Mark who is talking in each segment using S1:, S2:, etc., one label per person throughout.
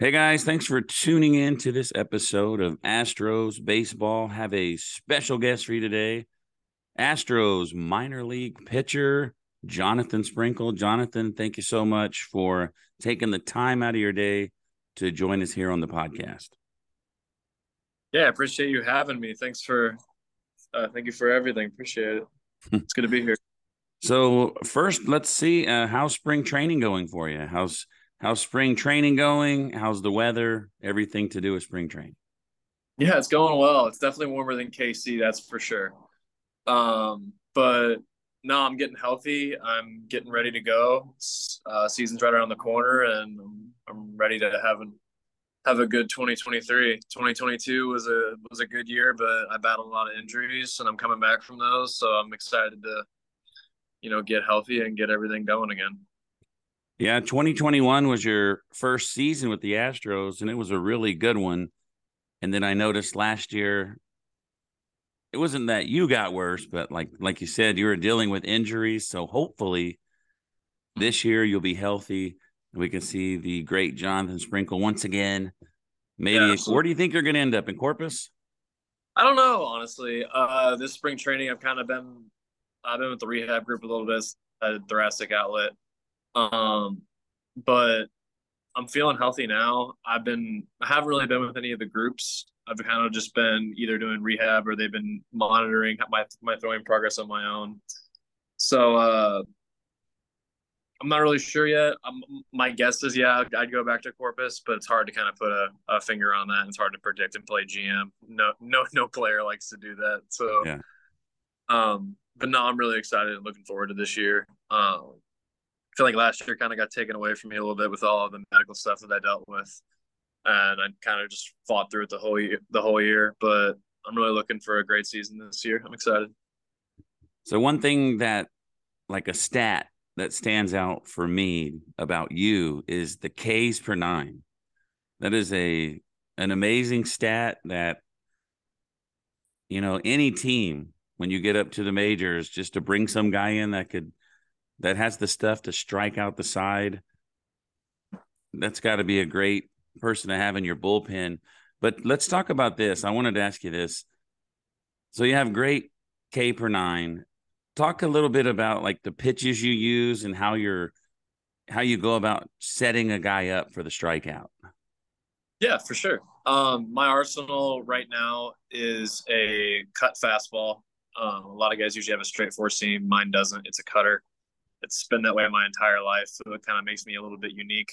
S1: Hey guys, thanks for tuning in to this episode of Astros Baseball. Have a special guest for you today. Astros minor league pitcher Jonathan Sprinkle. Jonathan, thank you so much for taking the time out of your day to join us here on the podcast.
S2: Yeah, I appreciate you having me. Thanks for uh, thank you for everything. Appreciate it. It's good to be here.
S1: So first, let's see uh, how's spring training going for you. How's How's spring training going? How's the weather? Everything to do with spring training.
S2: Yeah, it's going well. It's definitely warmer than KC, that's for sure. Um, but no, I'm getting healthy. I'm getting ready to go. Uh, season's right around the corner, and I'm, I'm ready to have a have a good 2023. 2022 was a was a good year, but I battled a lot of injuries, and I'm coming back from those. So I'm excited to, you know, get healthy and get everything going again.
S1: Yeah, 2021 was your first season with the Astros, and it was a really good one. And then I noticed last year, it wasn't that you got worse, but like like you said, you were dealing with injuries. So hopefully, this year you'll be healthy. And we can see the great Jonathan Sprinkle once again. Maybe yeah, where do you think you're going to end up in Corpus?
S2: I don't know, honestly. Uh, this spring training, I've kind of been, I've been with the rehab group a little bit at Thoracic Outlet um, but I'm feeling healthy now. I've been I haven't really been with any of the groups. I've kind of just been either doing rehab or they've been monitoring my my throwing progress on my own. So uh, I'm not really sure yet. I'm, my guess is yeah, I'd go back to Corpus, but it's hard to kind of put a, a finger on that. It's hard to predict and play GM. No, no, no player likes to do that. So, yeah. Um, but no, I'm really excited and looking forward to this year. Um, feel like last year kind of got taken away from me a little bit with all of the medical stuff that I dealt with, and I kind of just fought through it the whole year. The whole year, but I'm really looking for a great season this year. I'm excited.
S1: So one thing that, like a stat that stands out for me about you is the Ks per nine. That is a an amazing stat that you know any team when you get up to the majors just to bring some guy in that could that has the stuff to strike out the side. That's got to be a great person to have in your bullpen. But let's talk about this. I wanted to ask you this. So you have great K per nine. Talk a little bit about like the pitches you use and how you're how you go about setting a guy up for the strikeout.
S2: Yeah, for sure. Um, my arsenal right now is a cut fastball. Um, a lot of guys usually have a straight four seam. Mine doesn't. It's a cutter it's been that way my entire life, so it kind of makes me a little bit unique.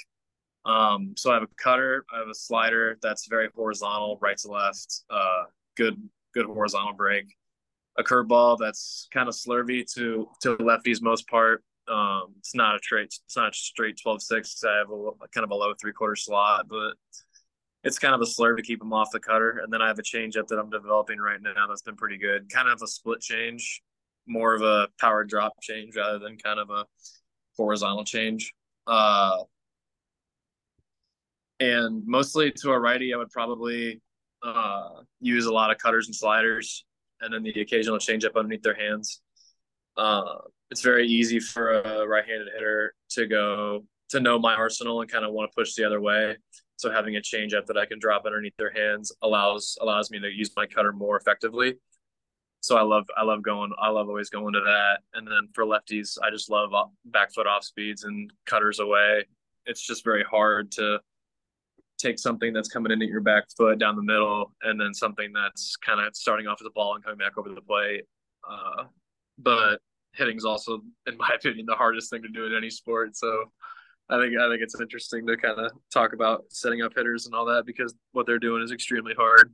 S2: Um, so I have a cutter, I have a slider that's very horizontal, right to left, uh, good good horizontal break. A curveball that's kind of slurvy to to lefties most part. Um, it's not a straight it's not a straight 12-6 I have a kind of a low three quarter slot, but it's kind of a slur to keep them off the cutter. And then I have a changeup that I'm developing right now that's been pretty good. Kind of a split change more of a power drop change rather than kind of a horizontal change. Uh, and mostly to a righty, I would probably uh, use a lot of cutters and sliders, and then the occasional changeup underneath their hands. Uh, it's very easy for a right-handed hitter to go to know my arsenal and kind of want to push the other way. So having a changeup that I can drop underneath their hands allows allows me to use my cutter more effectively so I love I love going I love always going to that. And then for lefties, I just love back foot off speeds and cutters away. It's just very hard to take something that's coming in at your back foot down the middle, and then something that's kind of starting off as a ball and coming back over the plate. Uh, but hitting is also, in my opinion, the hardest thing to do in any sport. So I think I think it's interesting to kind of talk about setting up hitters and all that because what they're doing is extremely hard.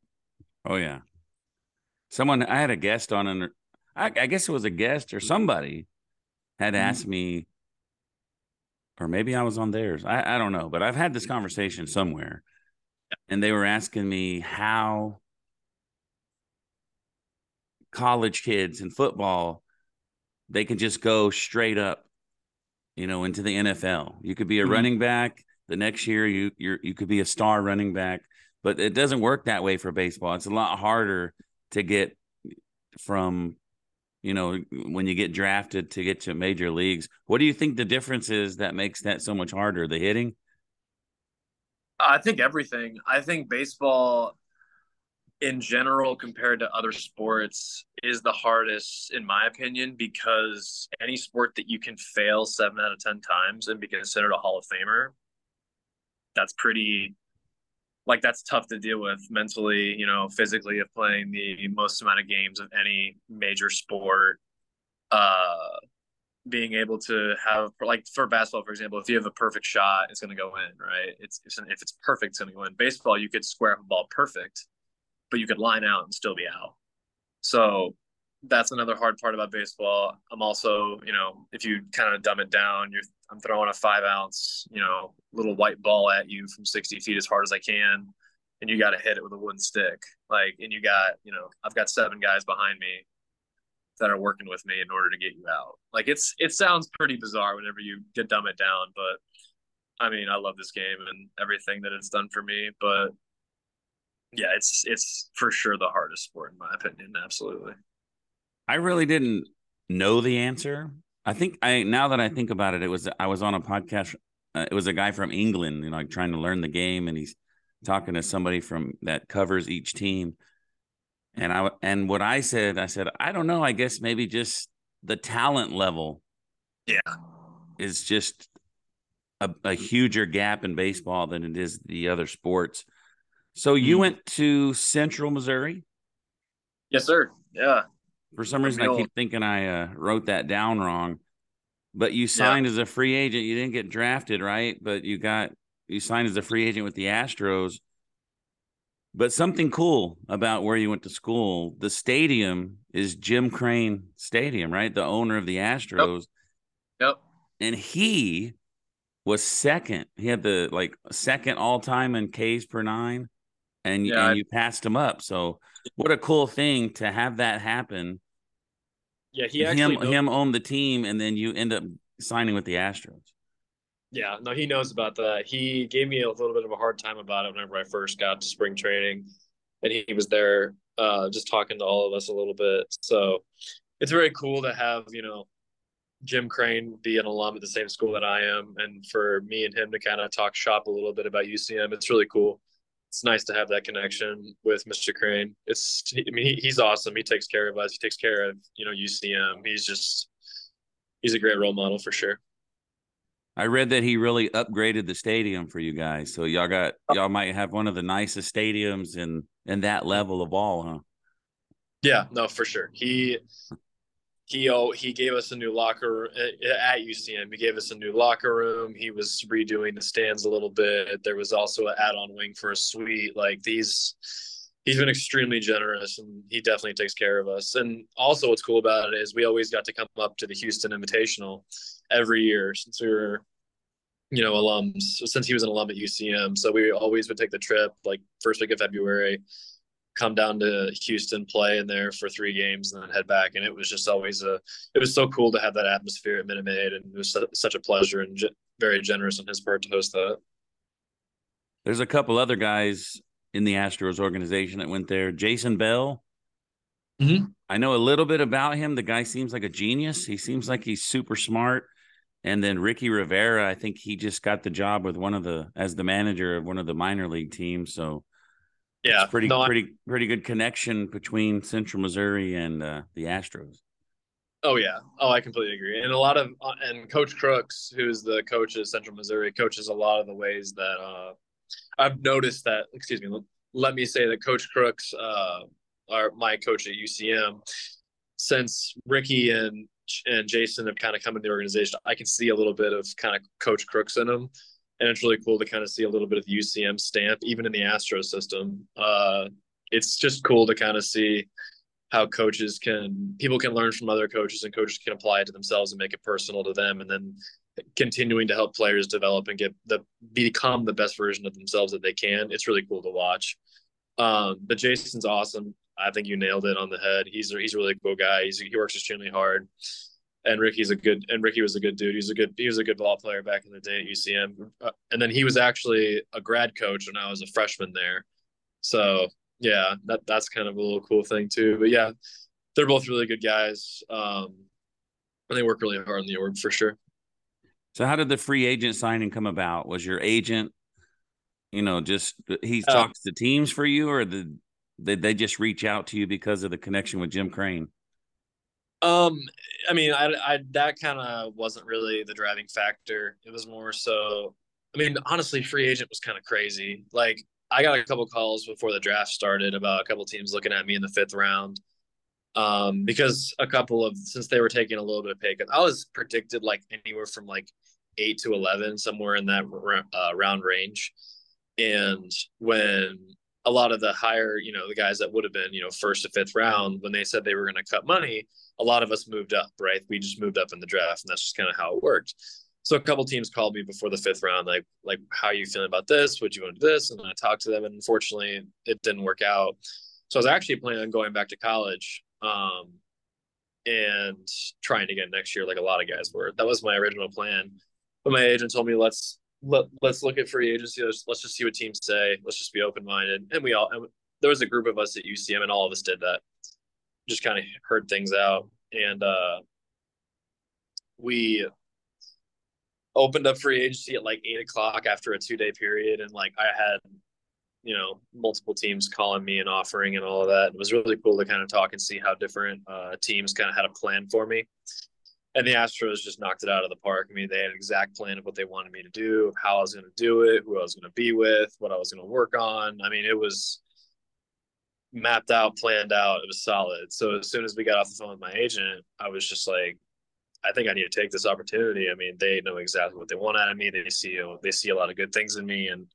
S1: Oh yeah, Someone I had a guest on, and I, I guess it was a guest or somebody had mm-hmm. asked me, or maybe I was on theirs. I, I don't know, but I've had this conversation somewhere, and they were asking me how college kids in football they can just go straight up, you know, into the NFL. You could be a mm-hmm. running back. The next year, you you you could be a star running back, but it doesn't work that way for baseball. It's a lot harder to get from you know when you get drafted to get to major leagues what do you think the difference is that makes that so much harder the hitting
S2: I think everything. I think baseball in general compared to other sports is the hardest in my opinion because any sport that you can fail 7 out of 10 times and be considered a hall of famer that's pretty like that's tough to deal with mentally, you know, physically of playing the most amount of games of any major sport. Uh, being able to have like for basketball, for example, if you have a perfect shot, it's going to go in, right? It's, it's if it's perfect, it's going to go in. Baseball, you could square up a ball perfect, but you could line out and still be out. So that's another hard part about baseball. I'm also, you know, if you kind of dumb it down, you're I'm throwing a five ounce, you know, little white ball at you from 60 feet as hard as I can, and you got to hit it with a wooden stick. Like, and you got, you know, I've got seven guys behind me that are working with me in order to get you out. Like, it's it sounds pretty bizarre whenever you get dumb it down, but I mean, I love this game and everything that it's done for me, but yeah, it's it's for sure the hardest sport in my opinion. Absolutely.
S1: I really didn't know the answer. I think I now that I think about it, it was I was on a podcast. Uh, it was a guy from England, you know, like trying to learn the game, and he's talking to somebody from that covers each team. And I and what I said, I said, I don't know. I guess maybe just the talent level,
S2: yeah,
S1: is just a, a huger gap in baseball than it is the other sports. So you mm. went to Central Missouri?
S2: Yes, sir. Yeah.
S1: For some reason, I keep thinking I uh, wrote that down wrong. But you signed yeah. as a free agent. You didn't get drafted, right? But you got you signed as a free agent with the Astros. But something cool about where you went to school, the stadium is Jim Crane Stadium, right? The owner of the Astros.
S2: Yep. yep.
S1: And he was second. He had the like second all time in Ks per nine, and, yeah, and you passed him up. So what a cool thing to have that happen.
S2: Yeah, he actually
S1: him knows- him own the team, and then you end up signing with the Astros.
S2: Yeah, no, he knows about that. He gave me a little bit of a hard time about it whenever I first got to spring training, and he was there uh, just talking to all of us a little bit. So it's very cool to have you know Jim Crane be an alum at the same school that I am, and for me and him to kind of talk shop a little bit about UCM. It's really cool it's nice to have that connection with Mr. Crane. It's, I mean, he, he's awesome. He takes care of us. He takes care of, you know, UCM. He's just, he's a great role model for sure.
S1: I read that he really upgraded the stadium for you guys. So y'all got, y'all might have one of the nicest stadiums in, in that level of all, huh?
S2: Yeah, no, for sure. He, he oh he gave us a new locker uh, uh, at UCM. He gave us a new locker room. He was redoing the stands a little bit. There was also an add-on wing for a suite. Like these, he's been extremely generous, and he definitely takes care of us. And also, what's cool about it is we always got to come up to the Houston Invitational every year since we were, you know, alums. Since he was an alum at UCM, so we always would take the trip like first week of February come down to Houston, play in there for three games, and then head back. And it was just always a, it was so cool to have that atmosphere at Minute Maid, and it was such a pleasure and ge- very generous on his part to host that.
S1: There's a couple other guys in the Astros organization that went there. Jason Bell.
S2: Mm-hmm.
S1: I know a little bit about him. The guy seems like a genius. He seems like he's super smart. And then Ricky Rivera, I think he just got the job with one of the as the manager of one of the minor league teams. So
S2: yeah,
S1: it's pretty no, pretty pretty good connection between Central Missouri and uh, the Astros.
S2: Oh yeah, oh I completely agree. And a lot of uh, and Coach Crooks, who's the coach of Central Missouri, coaches a lot of the ways that uh, I've noticed that. Excuse me. Let me say that Coach Crooks, uh, are my coach at UCM, since Ricky and and Jason have kind of come into the organization, I can see a little bit of kind of Coach Crooks in them and it's really cool to kind of see a little bit of the UCM stamp, even in the Astro system. Uh, it's just cool to kind of see how coaches can people can learn from other coaches and coaches can apply it to themselves and make it personal to them and then continuing to help players develop and get the become the best version of themselves that they can. It's really cool to watch. Um, but jason's awesome. I think you nailed it on the head. He's a, he's a really cool guy. He's, he works extremely hard and Ricky's a good and Ricky was a good dude. He's a good he was a good ball player back in the day at UCM. Uh, and then he was actually a grad coach when I was a freshman there. So yeah, that that's kind of a little cool thing too. But yeah, they're both really good guys. Um, and they work really hard in the org for sure.
S1: So how did the free agent signing come about? Was your agent You know, just he uh, talks to teams for you, or the did they just reach out to you because of the connection with Jim Crane?
S2: Um, I mean, I, I that kind of wasn't really the driving factor. It was more so. I mean, honestly, free agent was kind of crazy. Like, I got a couple calls before the draft started about a couple teams looking at me in the fifth round. Um, because a couple of since they were taking a little bit of pay cut, I was predicted like anywhere from like eight to eleven, somewhere in that uh, round range. And when a lot of the higher, you know, the guys that would have been, you know, first to fifth round, when they said they were going to cut money, a lot of us moved up, right? We just moved up in the draft, and that's just kind of how it worked. So a couple teams called me before the fifth round, like, like, how are you feeling about this? Would you want to do this? And I talked to them, and unfortunately, it didn't work out. So I was actually planning on going back to college, um, and trying again next year, like a lot of guys were. That was my original plan. But my agent told me, let's let, let's look at free agency. Let's, let's just see what teams say. Let's just be open minded. And we all, and there was a group of us at UCM, and all of us did that. Just kind of heard things out, and uh, we opened up free agency at like eight o'clock after a two day period, and like I had, you know, multiple teams calling me and offering and all of that. It was really cool to kind of talk and see how different uh, teams kind of had a plan for me and the Astros just knocked it out of the park. I mean, they had an exact plan of what they wanted me to do, how I was going to do it, who I was going to be with, what I was going to work on. I mean, it was mapped out, planned out. It was solid. So as soon as we got off the phone with my agent, I was just like, I think I need to take this opportunity. I mean, they know exactly what they want out of me. They see they see a lot of good things in me, and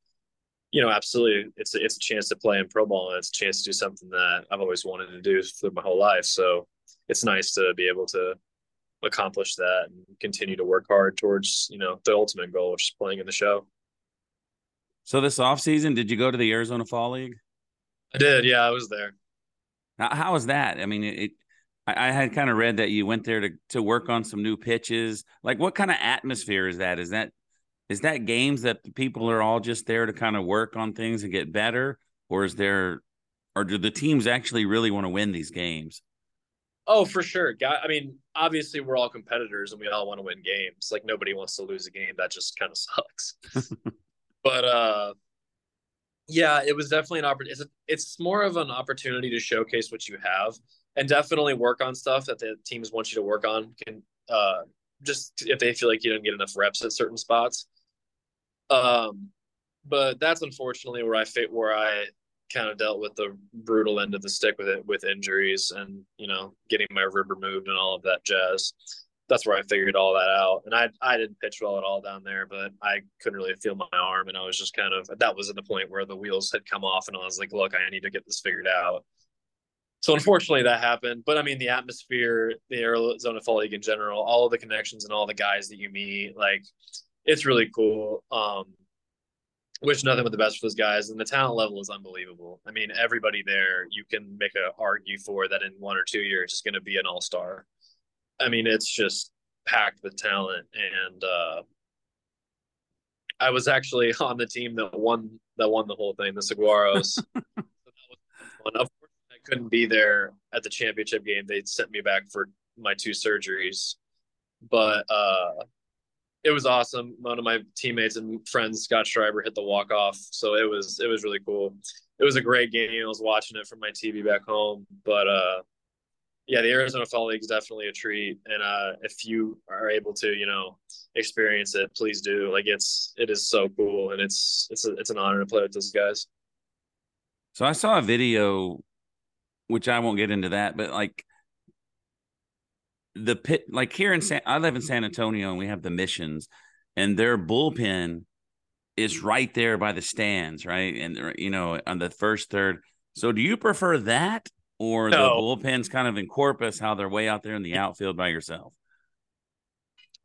S2: you know, absolutely, it's a, it's a chance to play in pro ball, and it's a chance to do something that I've always wanted to do for my whole life. So it's nice to be able to accomplish that and continue to work hard towards you know the ultimate goal which is playing in the show.
S1: So this off season did you go to the arizona fall league?
S2: I did yeah i was there.
S1: How, how was that? I mean it, I, I had kind of read that you went there to to work on some new pitches. Like what kind of atmosphere is that? Is that is that games that the people are all just there to kind of work on things and get better? Or is there or do the teams actually really want to win these games
S2: Oh, for sure. I mean, obviously, we're all competitors and we all want to win games. Like nobody wants to lose a game. That just kind of sucks. but uh, yeah, it was definitely an opportunity. It's, it's more of an opportunity to showcase what you have and definitely work on stuff that the teams want you to work on. Can uh, just if they feel like you don't get enough reps at certain spots. Um, but that's unfortunately where I fit where I kind of dealt with the brutal end of the stick with it with injuries and you know getting my rib removed and all of that jazz. That's where i figured all that out. And i i didn't pitch well at all down there but i couldn't really feel my arm. And i was just kind of that was at the point where the wheels had come off and i was like look i need to get this figured out. So unfortunately that happened but i mean the atmosphere the arizona fall league in general all of the connections and all the guys that you meet like it's really cool. Um wish nothing but the best for those guys. And the talent level is unbelievable. I mean, everybody there, you can make a argue for that in one or two years is going to be an all star. I mean, it's just packed with talent. And uh, I was actually on the team that won that won the whole thing, the Saguaros. so of course, I couldn't be there at the championship game. They sent me back for my two surgeries, but uh, it was awesome. One of my teammates and friends, Scott Schreiber, hit the walk off, so it was it was really cool. It was a great game. I was watching it from my TV back home, but uh, yeah, the Arizona Fall League is definitely a treat, and uh, if you are able to, you know, experience it, please do. Like it's it is so cool, and it's it's a, it's an honor to play with those guys.
S1: So I saw a video, which I won't get into that, but like the pit like here in mm-hmm. San I live in San Antonio and we have the missions and their bullpen is right there by the stands, right? And uh, you know, on the first third. So do you prefer that or no. the bullpens kind of in Corpus, how they're way out there in the outfield by yourself?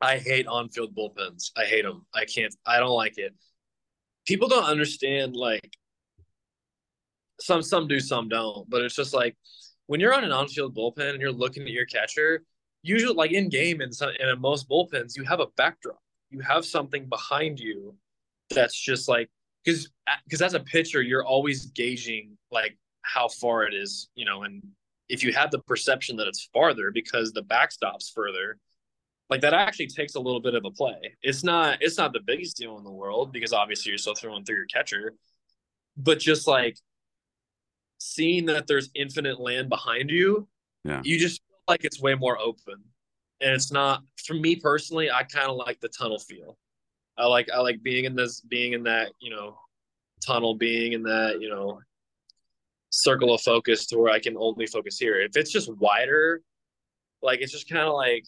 S2: I hate on-field bullpens. I hate them. I can't. I don't like it. People don't understand. Like some, some do, some don't. But it's just like when you're on an on-field bullpen and you're looking at your catcher, usually like in game and, and in most bullpens you have a backdrop you have something behind you that's just like because because as a pitcher you're always gauging like how far it is you know and if you have the perception that it's farther because the backstop's further like that actually takes a little bit of a play. It's not it's not the biggest deal in the world because obviously you're still throwing through your catcher, but just like seeing that there's infinite land behind you,
S1: Yeah.
S2: you just like it's way more open. And it's not for me personally, I kind of like the tunnel feel. I like I like being in this being in that, you know, tunnel, being in that, you know, circle of focus to where I can only focus here. If it's just wider, like it's just kind of like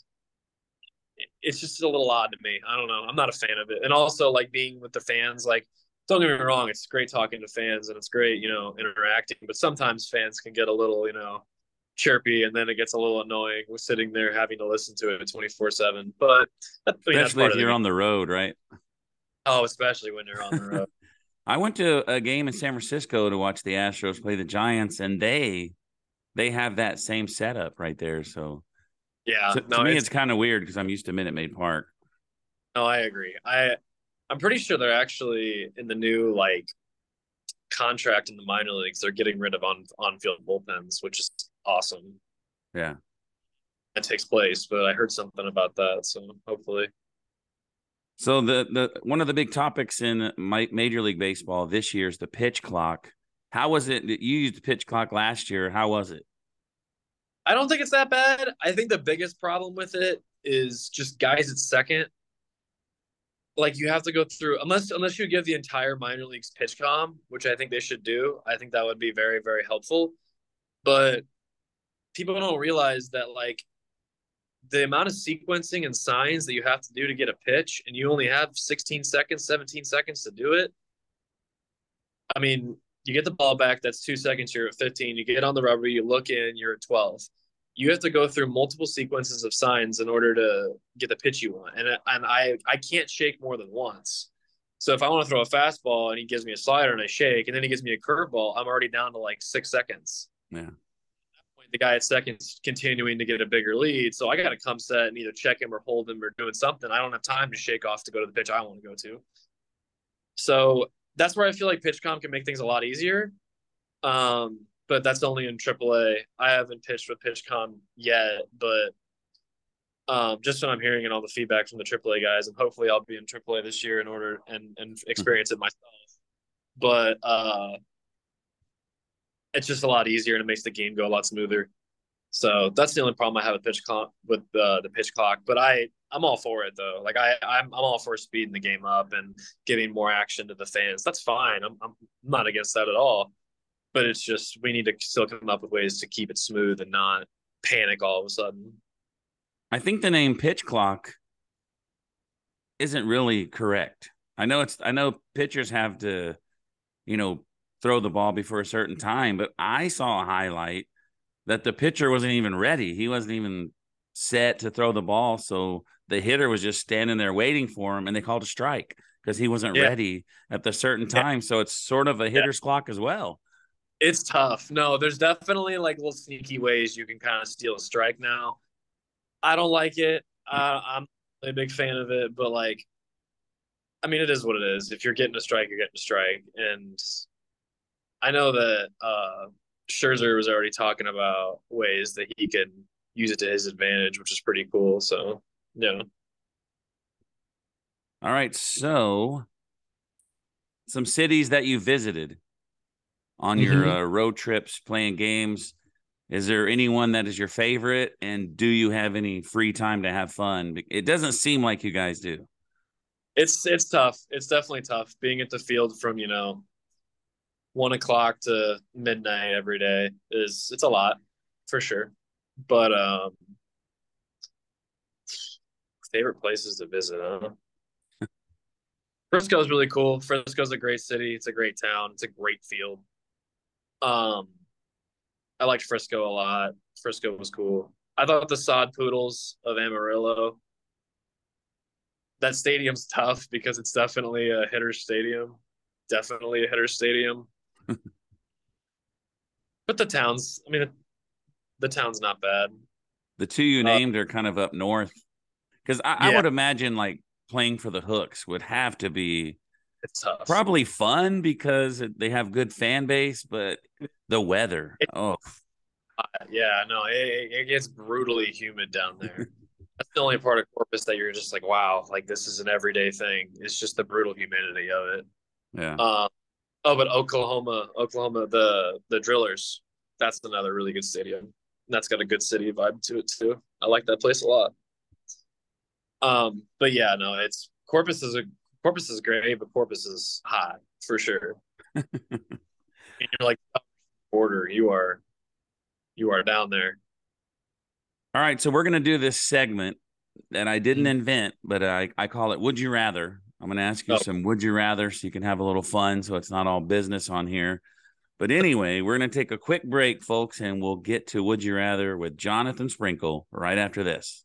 S2: it's just a little odd to me. I don't know. I'm not a fan of it. And also like being with the fans, like don't get me wrong, it's great talking to fans and it's great, you know, interacting, but sometimes fans can get a little, you know, chirpy and then it gets a little annoying with sitting there having to listen to it 24/7. But I mean,
S1: Especially if you're on the road, right?
S2: Oh, especially when you're on the road.
S1: I went to a game in San Francisco to watch the Astros play the Giants, and they they have that same setup right there. So,
S2: yeah,
S1: so
S2: no,
S1: to me,
S2: it's,
S1: it's, kind of weird because I'm used to Minute Maid Park.
S2: no, I agree. I I'm pretty sure they're actually in the new like contract in the minor leagues. They're getting rid of on on field bullpens, which is awesome.
S1: Yeah.
S2: That takes place, but I heard something about that, so hopefully.
S1: So the the one of the big topics in my, Major League Baseball this year is the pitch clock. How was it? that You used the pitch clock last year. How was it?
S2: I don't think it's that bad. I think the biggest problem with it is just guys at second. Like you have to go through unless unless you give the entire minor leagues PitchCom, which I think they should do. I think that would be very very helpful. But people don't realize that like the amount of sequencing and signs that you have to do to get a pitch and you only have 16 seconds 17 seconds to do it i mean you get the ball back that's two seconds you're at 15 you get on the rubber you look in you're at 12 you have to go through multiple sequences of signs in order to get the pitch you want and, and i i can't shake more than once so if i want to throw a fastball and he gives me a slider and i shake and then he gives me a curveball i'm already down to like six seconds
S1: Yeah.
S2: the guy at second's continuing to get a bigger lead. So I got to come set and either check him or hold him or doing something. I don't have time to shake off to go to the pitch I want to go to. So that's where I feel like PitchCom can make things a lot easier. Um, but that's only in AAA. I haven't pitched with PitchCom yet, but um, just what I'm hearing and all the feedback from the AAA guys, and hopefully I'll be in AAA this year in order and and experience it myself. But uh, it's just a lot easier and it makes the game go a lot smoother. So that's the only problem I have with pitch clock with uh, the pitch clock. But I I'm all for it though. Like I I'm I'm all for speeding the game up and giving more action to the fans. That's fine. I'm I'm not against that at all. But it's just we need to still come up with ways to keep it smooth and not panic all of a sudden.
S1: I think the name pitch clock isn't really correct. I know it's I know pitchers have to, you know, throw the ball before a certain time, but I saw a highlight that the pitcher wasn't even ready. He wasn't even set to throw the ball, so the hitter was just standing there waiting for him and they called a strike because he wasn't
S2: Yeah.
S1: ready at the certain time. So it's sort of a hitter's clock as well.
S2: It's tough. No, there's definitely like little sneaky ways you can kind of steal a strike now. I don't like it. Uh, I'm a big fan of it, but like, I mean, it is what it is. If you're getting a strike, you're getting a strike. And I know that uh, Scherzer was already talking about ways that he can use it to his advantage, which is pretty cool. So, yeah.
S1: All right, so some cities that you visited on your
S2: Mhm.
S1: uh, road trips playing games. Is there anyone that is your favorite, and do you have any free time to have fun? It doesn't seem like you guys do.
S2: It's it's tough. It's definitely tough being at the field from you know one o'clock to midnight every day is it's a lot for sure. But um, favorite places to visit, huh? Frisco's really cool. Frisco's a great city. It's a great town. It's a great field. Um, I liked Frisco a lot. Frisco was cool. I thought the sod poodles of Amarillo. That stadium's tough because it's definitely a hitter stadium. Definitely a hitter stadium. but the town's, I mean, the town's not bad.
S1: The two you
S2: Uh,
S1: named are kind of up north, because I, I would imagine like playing for the Hooks would have to be
S2: It's tough.
S1: probably fun because they have good fan base, but the weather. Oh,
S2: Yeah, no, it, it gets brutally humid down there. That's the only part of Corpus that you're just like, wow, like this is an everyday thing. It's just the brutal humidity of it.
S1: Yeah.
S2: Um, oh, but Oklahoma, Oklahoma, the the Drillers. That's another really good stadium. That's got a good city vibe to it too. I like that place a lot. Um, but yeah, no, it's Corpus is a Corpus is great, but Corpus is hot for sure. and you're like border, you are you are down there.
S1: All right, so we're gonna do this segment that I didn't mm-hmm. invent, but I, I call it Would You Rather. I'm gonna ask you oh. some would you rather so you can have a little fun so it's not all business on here. But anyway, we're gonna take a quick break, folks, and we'll get to Would You Rather with Jonathan Sprinkle right after this.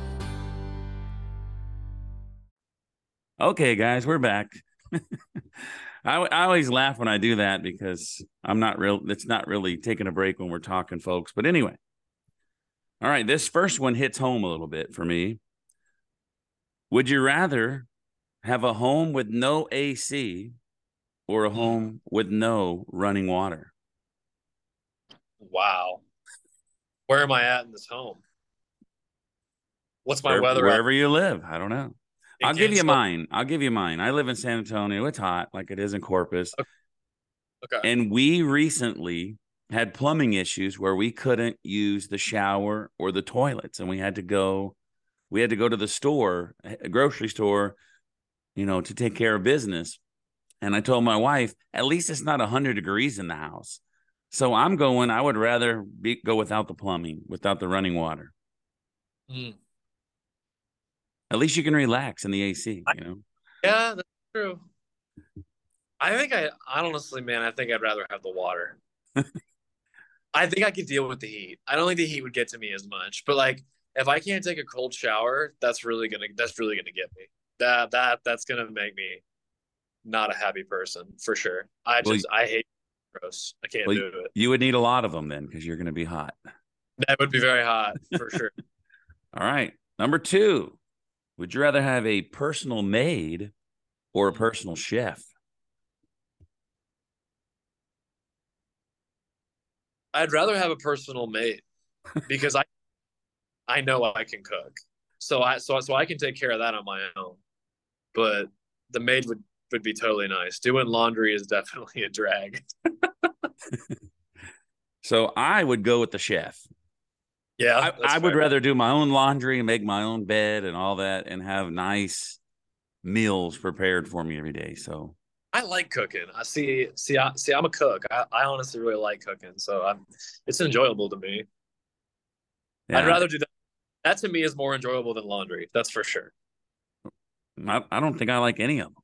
S1: Okay, guys, we're back. I, I always laugh when I do that because I'm not real. It's not really taking a break when we're talking, folks. But anyway, all right, this first one hits home a little bit for me. Would you rather have a home with no AC or a home with no running water?
S2: Wow. Where am I at in this home? What's my
S1: Where,
S2: weather?
S1: Wherever at? you live. I don't know. I'll give you mine. I'll give you mine. I live in San Antonio. It's hot, like it is in Corpus.
S2: Okay. okay.
S1: And we recently had plumbing issues where we couldn't use the shower or the toilets, and we had to go. We had to go to the store, a grocery store, you know, to take care of business. And I told my wife, at least it's not hundred degrees in the house. So I'm going. I would rather be, go without the plumbing, without the running water.
S2: Mm.
S1: At least you can relax in the AC, you know.
S2: Yeah, that's true. I think I honestly, man, I think I'd rather have the water. I think I could deal with the heat. I don't think the heat would get to me as much, but like if I can't take a cold shower, that's really gonna that's really gonna get me. That that that's gonna make me not a happy person for sure. I just well, I hate gross. I can't well, do it.
S1: You would need a lot of them then because you're gonna be hot.
S2: That would be very hot for sure.
S1: All right, number two. Would you rather have a personal maid or a personal chef?
S2: I'd rather have a personal maid because I I know I can cook. So I so so I can take care of that on my own. But the maid would would be totally nice. Doing laundry is definitely a drag.
S1: so I would go with the chef.
S2: Yeah,
S1: I, I would rather do my own laundry and make my own bed and all that, and have nice meals prepared for me every day. So
S2: I like cooking. I see, see, I see. I'm a cook. I, I honestly really like cooking, so I'm. It's enjoyable to me. Yeah. I'd rather do that. That to me is more enjoyable than laundry. That's for sure.
S1: I, I don't think I like any of them.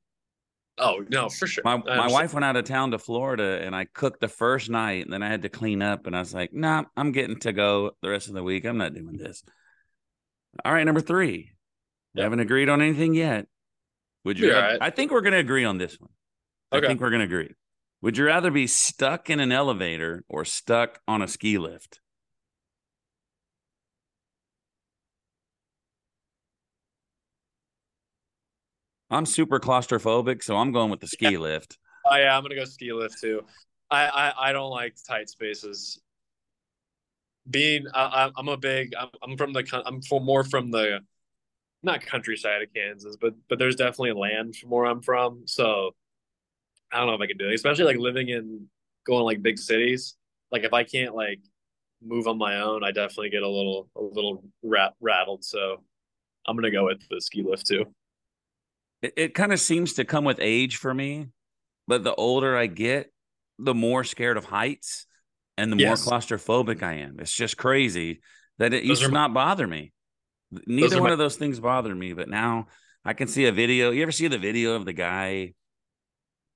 S2: Oh no, for sure.
S1: My my wife went out of town to Florida, and I cooked the first night, and then I had to clean up, and I was like, "Nah, I'm getting to go the rest of the week. I'm not doing this." All right, number three. Yep. Haven't agreed on anything yet. Would you? Right. I think we're going to agree on this one. Okay. I think we're going to agree. Would you rather be stuck in an elevator or stuck on a ski lift? I'm super claustrophobic, so I'm going with the ski yeah. lift.
S2: Oh yeah, I'm gonna go ski lift too. I I, I don't like tight spaces. Being I, I'm a big I'm, I'm from the I'm from more from the not countryside of Kansas, but but there's definitely land from where I'm from. So I don't know if I can do it, especially like living in going like big cities. Like if I can't like move on my own, I definitely get a little a little rat, rattled. So I'm gonna go with the ski lift too.
S1: It, it kind of seems to come with age for me, but the older I get, the more scared of heights and the yes. more claustrophobic I am. It's just crazy that it used to not bother me. Neither one my- of those things bothered me, but now I can see a video. You ever see the video of the guy?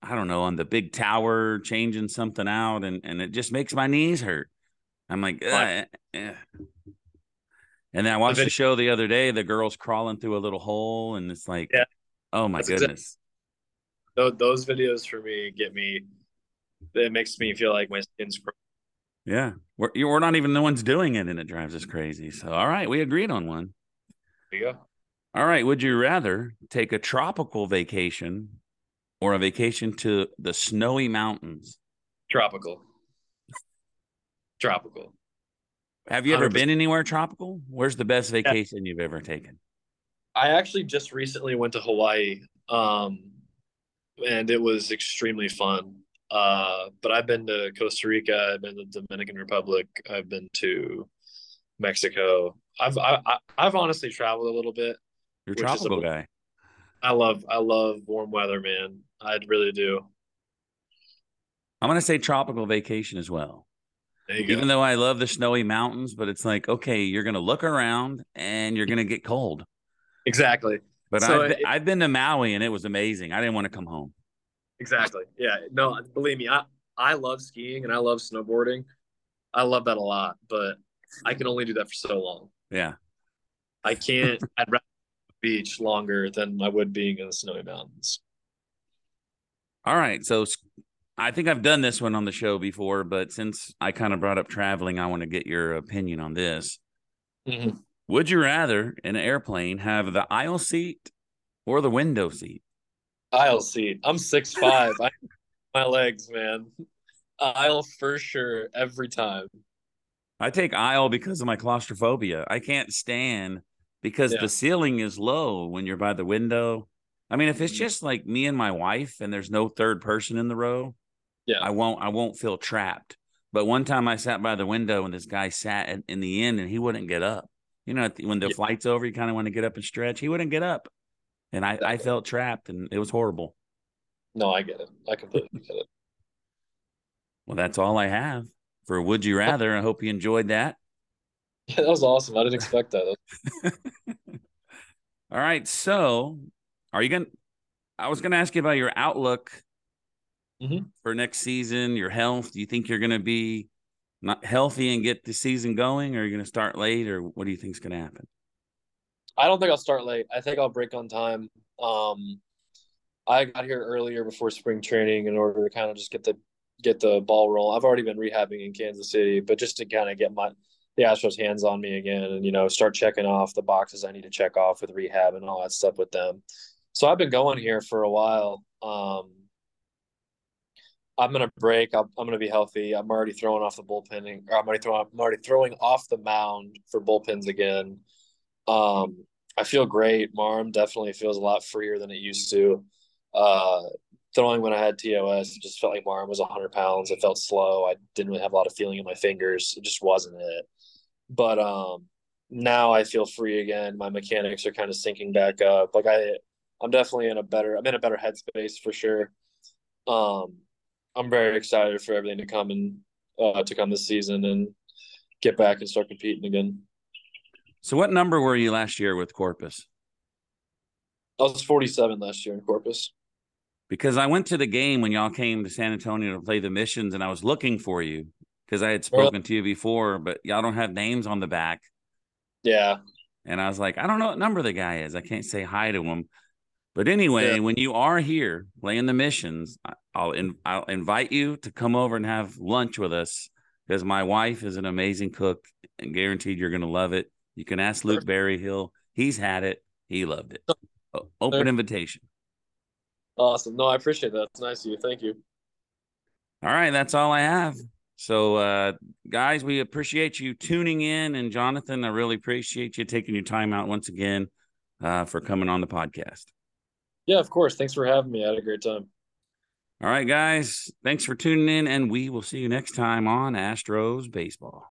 S1: I don't know on the big tower changing something out, and and it just makes my knees hurt. I'm like, eh. and then I watched the show the other day. The girl's crawling through a little hole, and it's like, yeah. Oh my That's goodness.
S2: Exactly. Those videos for me get me. It makes me feel like my skin's.
S1: Yeah, we're we're not even the ones doing it, and it drives us crazy. So, all right, we agreed on one.
S2: There you go.
S1: All right. Would you rather take a tropical vacation or a vacation to the snowy mountains?
S2: Tropical. tropical.
S1: Have you ever 100%. been anywhere tropical? Where's the best vacation yeah. you've ever taken?
S2: I actually just recently went to Hawaii, um, and it was extremely fun. Uh, but I've been to Costa Rica, I've been to Dominican Republic, I've been to Mexico. I've I, have honestly traveled a little bit.
S1: You're a tropical a, guy.
S2: I love I love warm weather, man. I really do.
S1: I'm gonna say tropical vacation as well. Even go. though I love the snowy mountains, but it's like okay, you're gonna look around and you're gonna get cold.
S2: Exactly.
S1: But so I've, it, I've been to Maui and it was amazing. I didn't want to come home.
S2: Exactly. Yeah. No, believe me, I I love skiing and I love snowboarding. I love that a lot, but I can only do that for so long.
S1: Yeah.
S2: I can't. I'd rather beach longer than I would being in the snowy mountains.
S1: All right. So I think I've done this one on the show before, but since I kind of brought up traveling, I want to get your opinion on this. Mm-hmm. Would you rather in an airplane have the aisle seat or the window seat?
S2: Aisle seat. I'm six five. I my legs, man. Aisle for sure every time.
S1: I take aisle because of my claustrophobia. I can't stand because yeah. the ceiling is low when you're by the window. I mean, if it's mm-hmm. just like me and my wife and there's no third person in the row, yeah, I won't I won't feel trapped. But one time I sat by the window and this guy sat in, in the end and he wouldn't get up. You know, when the yeah. flight's over, you kind of want to get up and stretch. He wouldn't get up, and I, I felt trapped, and it was horrible.
S2: No, I get it. I completely get it.
S1: Well, that's all I have for Would You Rather. I hope you enjoyed that.
S2: Yeah, that was awesome. I didn't expect that.
S1: All right. So, are you going to? I was going to ask you about your outlook mm-hmm. for next season, your health. Do you think you're going to be not healthy and get the season going, or are you going to start late, or what do you think is going to happen?
S2: I don't think I'll start late. I think I'll break on time. Um, I got here earlier before spring training in order to kind of just get the get the ball rolling. I've already been rehabbing in Kansas City, but just to kind of get my the Astros hands on me again and you know start checking off the boxes I need to check off with rehab and all that stuff with them. So I've been going here for a while. Um, I'm gonna break. I'm, I'm, gonna be healthy. I'm already throwing off the bullpenning. Or I'm already throwing. I'm already throwing off the mound for bullpens again. Um, I feel great. Marm definitely feels a lot freer than it used to. Uh, throwing when I had TOS, it just felt like Marm arm was 100 pounds. It felt slow. I didn't really have a lot of feeling in my fingers. It just wasn't it. But um, now I feel free again. My mechanics are kind of syncing back up. Like I, I'm definitely in a better. I'm in a better headspace for sure. Um, I'm very excited for everything to come and uh, to come this season and get back and start competing again.
S1: So, what number were you last year with Corpus?
S2: I was 47 last year in Corpus
S1: because I went to the game when y'all came to San Antonio to play the missions, and I was looking for you because I had spoken to you before, but y'all don't have names on the back.
S2: Yeah.
S1: And I was like, I don't know what number the guy is. I can't say hi to him. But anyway, yeah. when you are here playing the missions, I'll in, I'll invite you to come over and have lunch with us because my wife is an amazing cook and guaranteed you're going to love it. You can ask Luke Berryhill. He's had it. He loved it. Open invitation.
S2: Awesome. No, I appreciate that. It's nice of you. Thank you.
S1: All right, that's all I have. So, uh, guys, we appreciate you tuning in, and Jonathan, I really appreciate you taking your time out once again uh, for coming on the podcast.
S2: Yeah, of course. Thanks for having me. I had a great time.
S1: All right, guys, thanks for tuning in, and we will see you next time on Astros Baseball.